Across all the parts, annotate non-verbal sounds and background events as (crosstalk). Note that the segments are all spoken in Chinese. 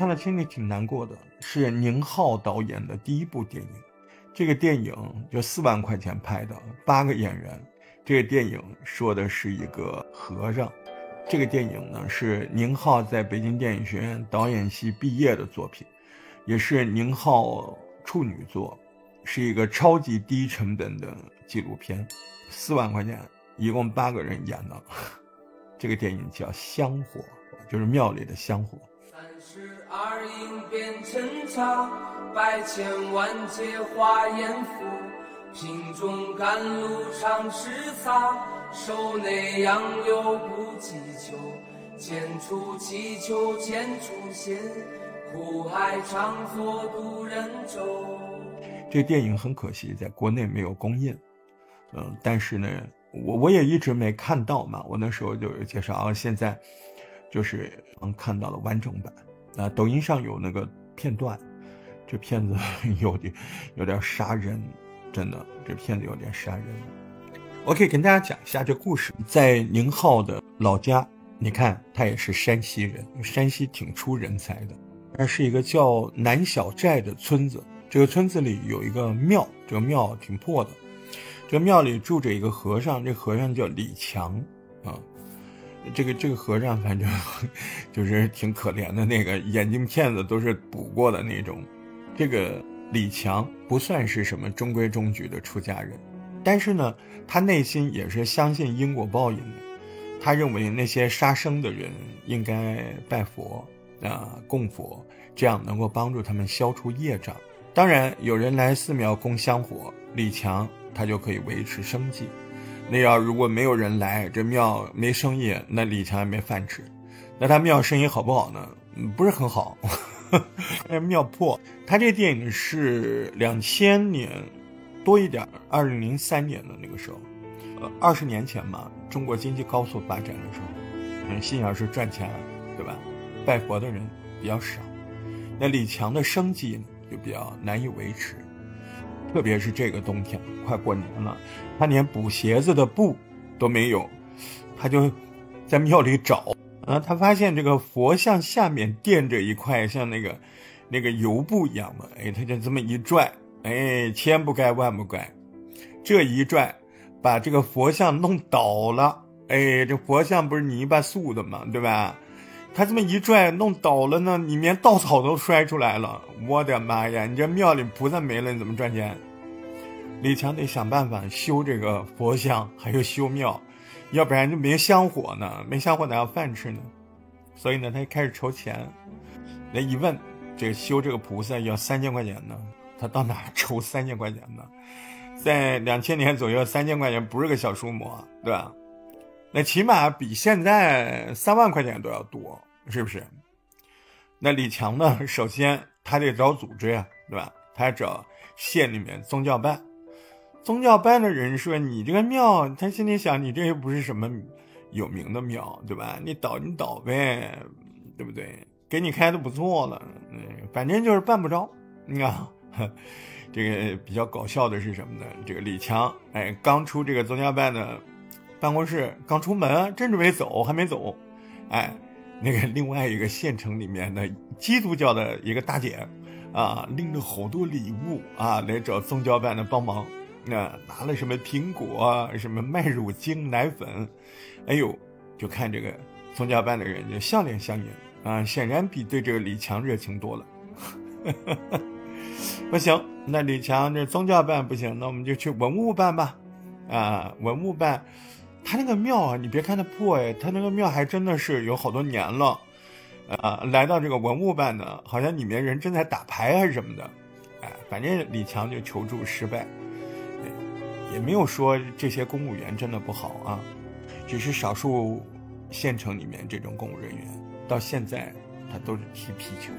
看了心里挺难过的，是宁浩导演的第一部电影。这个电影就四万块钱拍的，八个演员。这个电影说的是一个和尚。这个电影呢是宁浩在北京电影学院导演系毕业的作品，也是宁浩处女作，是一个超级低成本的纪录片。四万块钱，一共八个人演的。(laughs) 这个电影叫《香火》，就是庙里的香火。三十二应变成茶，百千万劫化烟浮。瓶中甘露常时洒，手内杨柳不计秋。剑出祈求剑出现，苦海常作渡人舟。这电影很可惜，在国内没有公映。嗯，但是呢。我我也一直没看到嘛，我那时候就有介绍啊，现在就是能看到了完整版啊，抖音上有那个片段，这片子 (laughs) 有点有点杀人，真的，这片子有点杀人。我可以跟大家讲一下这故事，在宁浩的老家，你看他也是山西人，山西挺出人才的，那是一个叫南小寨的村子，这个村子里有一个庙，这个庙挺破的。这个庙里住着一个和尚，这和尚叫李强，啊，这个这个和尚反正 (laughs) 就是挺可怜的，那个眼镜片子都是补过的那种。这个李强不算是什么中规中矩的出家人，但是呢，他内心也是相信因果报应的。他认为那些杀生的人应该拜佛啊，供佛，这样能够帮助他们消除业障。当然，有人来寺庙供香火，李强。他就可以维持生计。那要如果没有人来，这庙没生意，那李强也没饭吃。那他庙生意好不好呢？不是很好。(laughs) 那庙破。他这电影是两千年多一点，二零零三年的那个时候，呃，二十年前嘛，中国经济高速发展的时候，嗯，信仰是赚钱，对吧？拜佛的人比较少，那李强的生计就比较难以维持。特别是这个冬天快过年了，他连补鞋子的布都没有，他就在庙里找啊，他发现这个佛像下面垫着一块像那个那个油布一样的，哎，他就这么一拽，哎，千不该万不该，这一拽把这个佛像弄倒了，哎，这佛像不是泥巴塑的嘛，对吧？他这么一拽，弄倒了呢，里面稻草都摔出来了。我的妈呀！你这庙里菩萨没了，你怎么赚钱？李强得想办法修这个佛像，还有修庙，要不然就没香火呢。没香火哪有饭吃呢？所以呢，他就开始筹钱。那一问，这个修这个菩萨要三千块钱呢，他到哪筹三千块钱呢？在两千年左右，三千块钱不是个小数目，对吧？那起码比现在三万块钱都要多，是不是？那李强呢？首先他得找组织呀，对吧？他找县里面宗教办，宗教办的人说：“你这个庙，他心里想，你这又不是什么有名的庙，对吧？你倒你倒呗，对不对？给你开的不错了，嗯，反正就是办不着。你看，这个比较搞笑的是什么呢？这个李强，哎，刚出这个宗教办的。”办公室刚出门，正准备走，还没走，哎，那个另外一个县城里面的基督教的一个大姐，啊，拎着好多礼物啊，来找宗教办的帮忙，那拿了什么苹果，什么麦乳精、奶粉，哎呦，就看这个宗教办的人就笑脸相迎啊，显然比对这个李强热情多了。(laughs) 不行，那李强这宗教办不行，那我们就去文物办吧，啊，文物办。他那个庙啊，你别看它破哎，他那个庙还真的是有好多年了，啊，来到这个文物办呢，好像里面人正在打牌还是什么的，哎，反正李强就求助失败，也没有说这些公务员真的不好啊，只是少数县城里面这种公务人员到现在他都是踢皮球，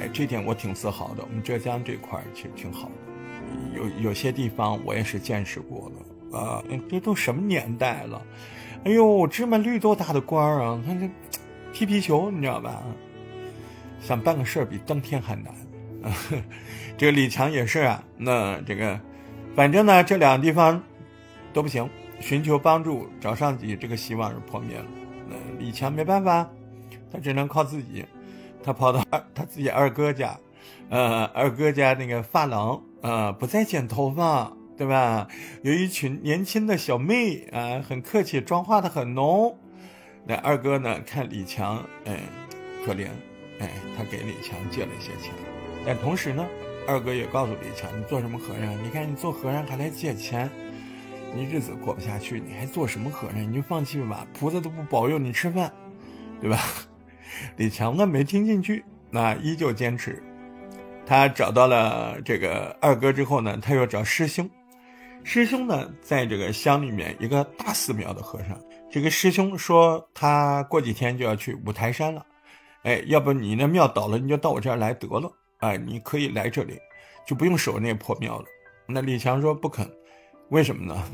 哎，这点我挺自豪的。我们浙江这块其实挺好的，有有些地方我也是见识过了。啊，这都什么年代了？哎呦，芝麻绿豆大的官儿啊！他这踢皮球，你知道吧？想办个事儿比登天还难。啊 (laughs) 这个李强也是啊。那这个，反正呢，这两个地方都不行。寻求帮助，找上级，这个希望是破灭了。那李强没办法，他只能靠自己。他跑到他自己二哥家，呃，二哥家那个发廊，呃，不再剪头发，对吧？有一群年轻的小妹啊，很客气，妆化的很浓。那二哥呢，看李强，哎，可怜，哎，他给李强借了一些钱，但同时呢，二哥也告诉李强，你做什么和尚？你看你做和尚还来借钱，你日子过不下去，你还做什么和尚？你就放弃吧，菩萨都不保佑你吃饭，对吧？(laughs) 李强呢没听进去，那依旧坚持。他找到了这个二哥之后呢，他又找师兄。师兄呢，在这个乡里面一个大寺庙的和尚。这个师兄说他过几天就要去五台山了，哎，要不你那庙倒了，你就到我这儿来得了。哎，你可以来这里，就不用守那破庙了。那李强说不肯，为什么呢？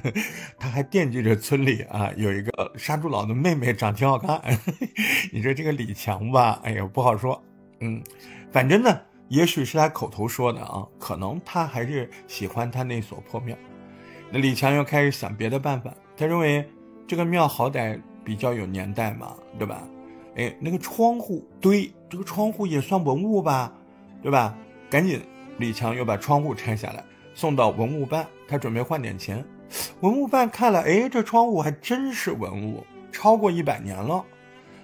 (laughs) 他还惦记着村里啊有一个杀猪佬的妹妹长挺好看。(laughs) 你说这个李强吧，哎呀不好说。嗯，反正呢，也许是他口头说的啊，可能他还是喜欢他那所破庙。那李强又开始想别的办法，他认为这个庙好歹比较有年代嘛，对吧？哎，那个窗户，对，这个窗户也算文物吧，对吧？赶紧，李强又把窗户拆下来。送到文物办，他准备换点钱。文物办看了，哎，这窗户还真是文物，超过一百年了，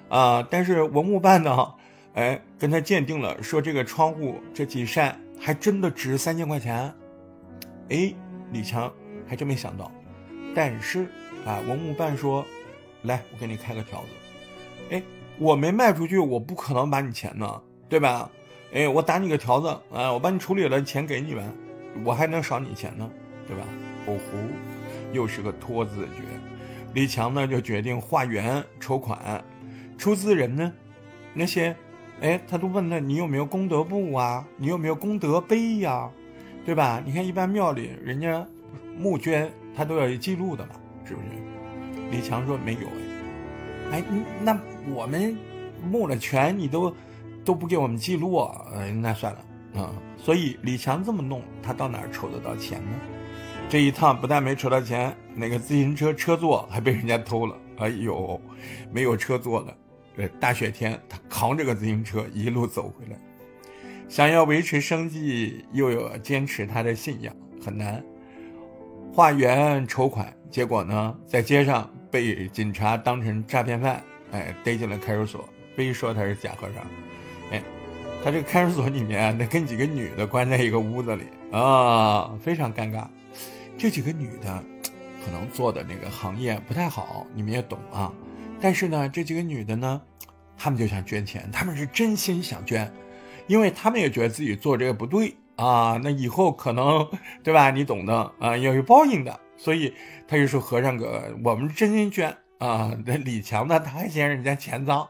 啊！但是文物办呢，哎，跟他鉴定了，说这个窗户这几扇还真的值三千块钱。哎，李强还真没想到。但是啊，文物办说，来，我给你开个条子，哎，我没卖出去，我不可能把你钱呢，对吧？哎，我打你个条子啊，我帮你处理了，钱给你呗。我还能少你钱呢，对吧？哦呼，又是个拖字诀。李强呢就决定化缘筹款，出资人呢，那些，哎，他都问他你有没有功德簿啊？你有没有功德碑呀？对吧？你看一般庙里人家募捐，他都要有记录的嘛，是不是？李强说没有哎，哎，那我们募了钱，你都都不给我们记录，哎，那算了。啊，所以李强这么弄，他到哪儿筹得到钱呢？这一趟不但没筹到钱，那个自行车车座还被人家偷了。哎呦，没有车座了。呃，大雪天，他扛着个自行车一路走回来，想要维持生计，又有坚持他的信仰，很难。化缘筹款，结果呢，在街上被警察当成诈骗犯，哎，逮进了看守所，非说他是假和尚。哎他这个看守所里面，那跟几个女的关在一个屋子里啊，非常尴尬。这几个女的，可能做的那个行业不太好，你们也懂啊。但是呢，这几个女的呢，她们就想捐钱，她们是真心想捐，因为她们也觉得自己做这个不对啊。那以后可能，对吧？你懂的啊，要有报应的。所以他就说：“和尚哥，我们真心捐啊。”那李强呢，他还嫌人家钱脏。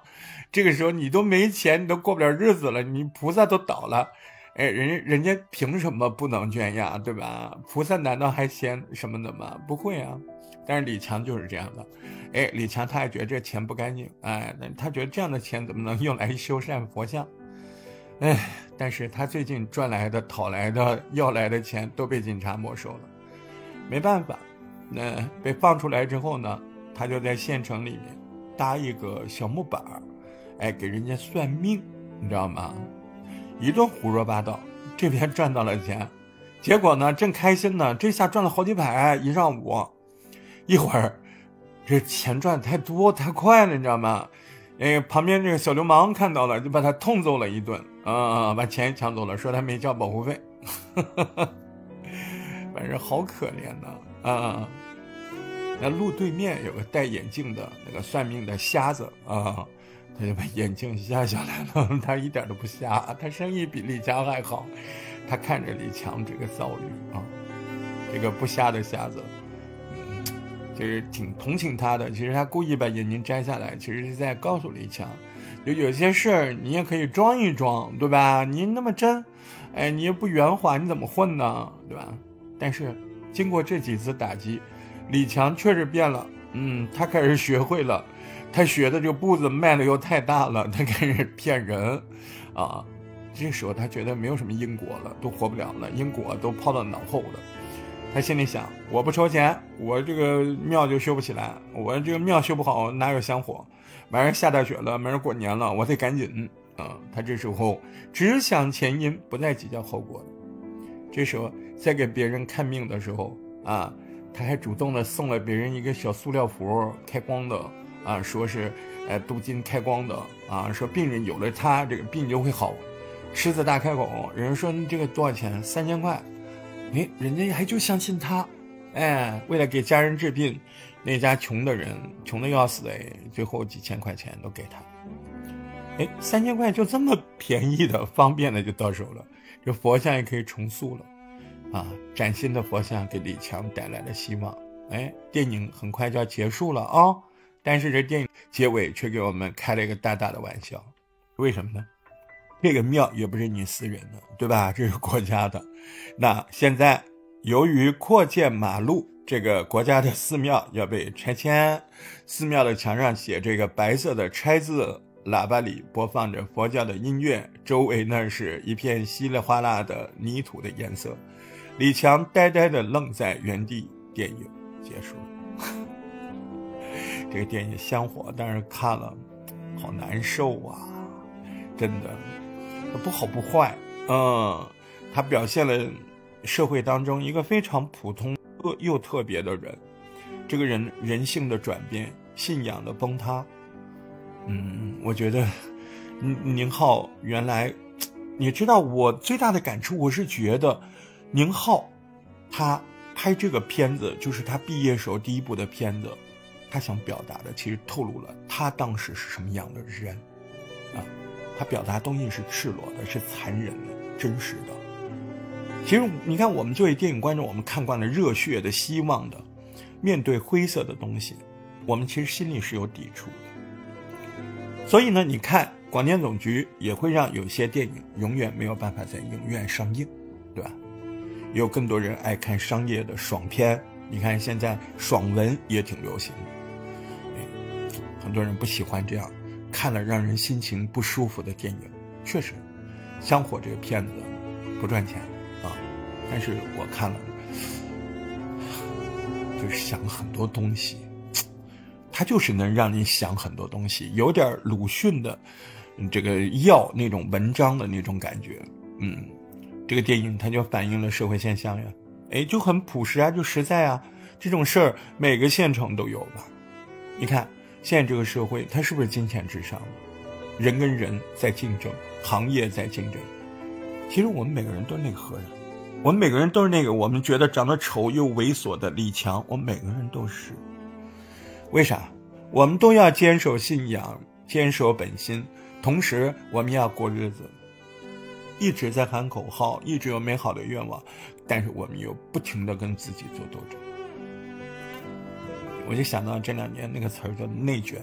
这个时候你都没钱，你都过不了日子了，你菩萨都倒了，哎，人人家凭什么不能捐呀，对吧？菩萨难道还嫌什么的吗？不会啊。但是李强就是这样的，哎，李强他也觉得这钱不干净，哎，那他觉得这样的钱怎么能用来修缮佛像？哎，但是他最近赚来的、讨来的、(laughs) 要来的钱都被警察没收了，没办法，那被放出来之后呢，他就在县城里面搭一个小木板儿。哎，给人家算命，你知道吗？一顿胡说八道，这边赚到了钱，结果呢，正开心呢，这下赚了好几百一上午，一会儿，这钱赚太多太快了，你知道吗？哎，旁边这个小流氓看到了，就把他痛揍了一顿，啊，把钱抢走了，说他没交保护费，(laughs) 反正好可怜呐，啊，那路对面有个戴眼镜的那个算命的瞎子啊。他就把眼镜下下来了，(laughs) 他一点都不瞎，他生意比李强还好。他看着李强这个遭遇啊，这个不瞎的瞎子，就是挺同情他的。其实他故意把眼镜摘下来，其实是在告诉李强，就有些事儿你也可以装一装，对吧？你那么真，哎，你也不圆滑，你怎么混呢？对吧？但是经过这几次打击，李强确实变了，嗯，他开始学会了。他学的这个步子迈的又太大了，他开始骗人，啊，这时候他觉得没有什么因果了，都活不了了，因果都抛到脑后了。他心里想：我不筹钱，我这个庙就修不起来，我这个庙修不好哪有香火？晚上下大雪了，明儿过年了，我得赶紧啊，他这时候只想前因，不再计较后果这时候在给别人看命的时候啊，他还主动的送了别人一个小塑料符，开光的啊，说是呃镀金开光的啊，说病人有了它，这个病就会好。狮子大开口，人说你这个多少钱？三千块。哎，人家还就相信他，哎，为了给家人治病，那家穷的人穷的要死的，最后几千块钱都给他。哎，三千块就这么便宜的、方便的就到手了，这佛像也可以重塑了，啊，崭新的佛像给李强带来了希望。哎，电影很快就要结束了啊，但是这电影结尾却给我们开了一个大大的玩笑，为什么呢？这个庙也不是你私人的，对吧？这是国家的。那现在由于扩建马路，这个国家的寺庙要被拆迁，寺庙的墙上写这个白色的拆字。喇叭里播放着佛教的音乐，周围那是一片稀里哗啦的泥土的颜色。李强呆呆地愣在原地。电影结束了，(laughs) 这个电影香火，但是看了好难受啊！真的，不好不坏，嗯，他表现了社会当中一个非常普通又又特别的人，这个人人性的转变，信仰的崩塌。嗯，我觉得，宁宁浩原来，你知道我最大的感触，我是觉得，宁浩，他拍这个片子就是他毕业时候第一部的片子，他想表达的其实透露了他当时是什么样的人，啊，他表达东西是赤裸的，是残忍的，真实的。其实你看，我们作为电影观众，我们看惯了热血的、希望的，面对灰色的东西，我们其实心里是有抵触的。所以呢，你看广电总局也会让有些电影永远没有办法在影院上映，对吧？有更多人爱看商业的爽片，你看现在爽文也挺流行的，很多人不喜欢这样看了让人心情不舒服的电影。确实，《香火》这个片子不赚钱啊，但是我看了，就是想很多东西。它就是能让你想很多东西，有点鲁迅的这个药那种文章的那种感觉。嗯，这个电影它就反映了社会现象呀，哎，就很朴实啊，就实在啊。这种事儿每个县城都有吧？你看现在这个社会，它是不是金钱至上？人跟人在竞争，行业在竞争。其实我们每个人都是那个和尚，我们每个人都是那个我们觉得长得丑又猥琐的李强，我们每个人都是。为啥？我们都要坚守信仰，坚守本心，同时我们要过日子，一直在喊口号，一直有美好的愿望，但是我们又不停的跟自己做斗争。我就想到这两年那个词儿叫内卷，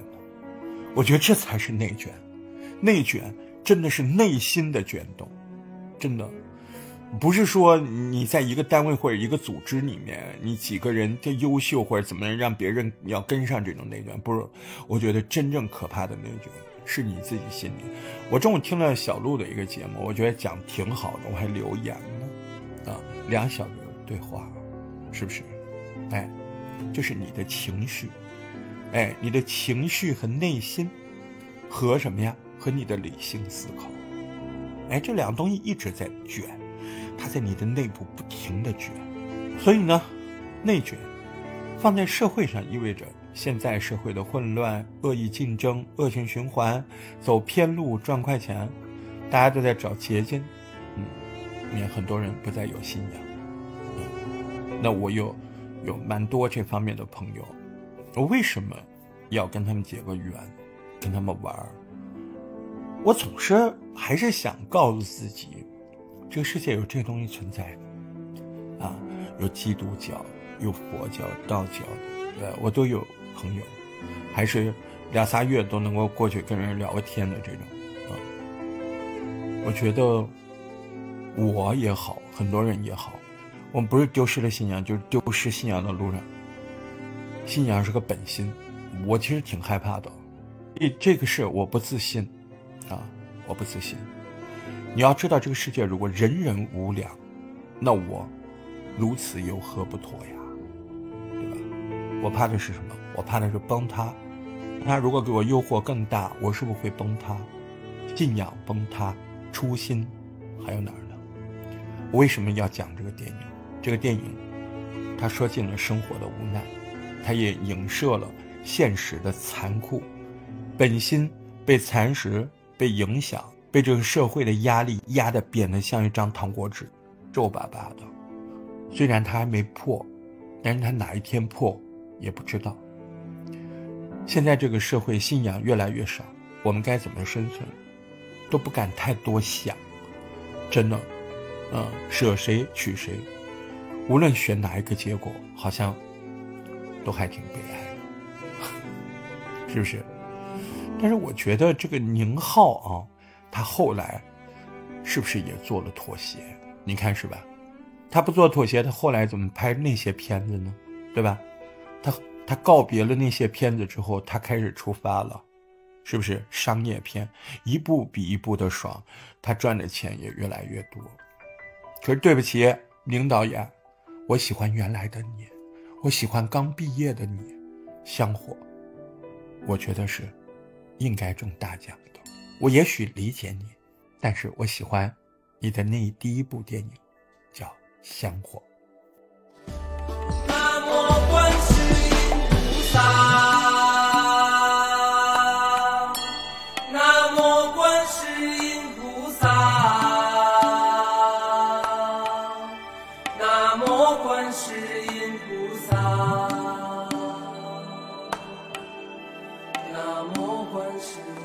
我觉得这才是内卷，内卷真的是内心的卷动，真的。不是说你在一个单位或者一个组织里面，你几个人的优秀或者怎么样让别人要跟上这种内卷，不是？我觉得真正可怕的内卷是你自己心里。我中午听了小鹿的一个节目，我觉得讲挺好的，我还留言呢。啊，两小时对话，是不是？哎，就是你的情绪，哎，你的情绪和内心，和什么呀？和你的理性思考，哎，这两个东西一直在卷。它在你的内部不停的卷，所以呢，内卷放在社会上意味着现在社会的混乱、恶意竞争、恶性循环，走偏路赚快钱，大家都在找捷径，嗯，也很多人不再有信仰，那我又有蛮多这方面的朋友，我为什么要跟他们结个缘，跟他们玩儿？我总是还是想告诉自己。这个世界有这东西存在，啊，有基督教，有佛教、道教，呃，我都有朋友，还是俩仨月都能够过去跟人聊个天的这种，啊，我觉得我也好，很多人也好，我们不是丢失了信仰，就是丢失信仰的路上，信仰是个本心，我其实挺害怕的，这这个事我不自信，啊，我不自信。你要知道，这个世界如果人人无良，那我如此有何不妥呀？对吧？我怕的是什么？我怕的是崩塌。他如果给我诱惑更大，我是不是会崩塌？信仰崩塌，初心还有哪儿呢？我为什么要讲这个电影？这个电影，它说尽了生活的无奈，它也影射了现实的残酷。本心被蚕食、被影响、被这个社会的压力压得扁得像一张糖果纸，皱巴巴的。虽然它还没破，但是它哪一天破也不知道。现在这个社会信仰越来越少，我们该怎么生存，都不敢太多想，真的。嗯，舍谁取谁，无论选哪一个结果，好像都还挺悲哀的，是不是？但是我觉得这个宁浩啊，他后来是不是也做了妥协？你看是吧？他不做妥协，他后来怎么拍那些片子呢？对吧？他他告别了那些片子之后，他开始出发了，是不是？商业片一部比一部的爽，他赚的钱也越来越多。可是对不起，宁导演，我喜欢原来的你，我喜欢刚毕业的你，香火，我觉得是应该中大奖的。我也许理解你，但是我喜欢你的那第一部电影，叫《香火》。ocean.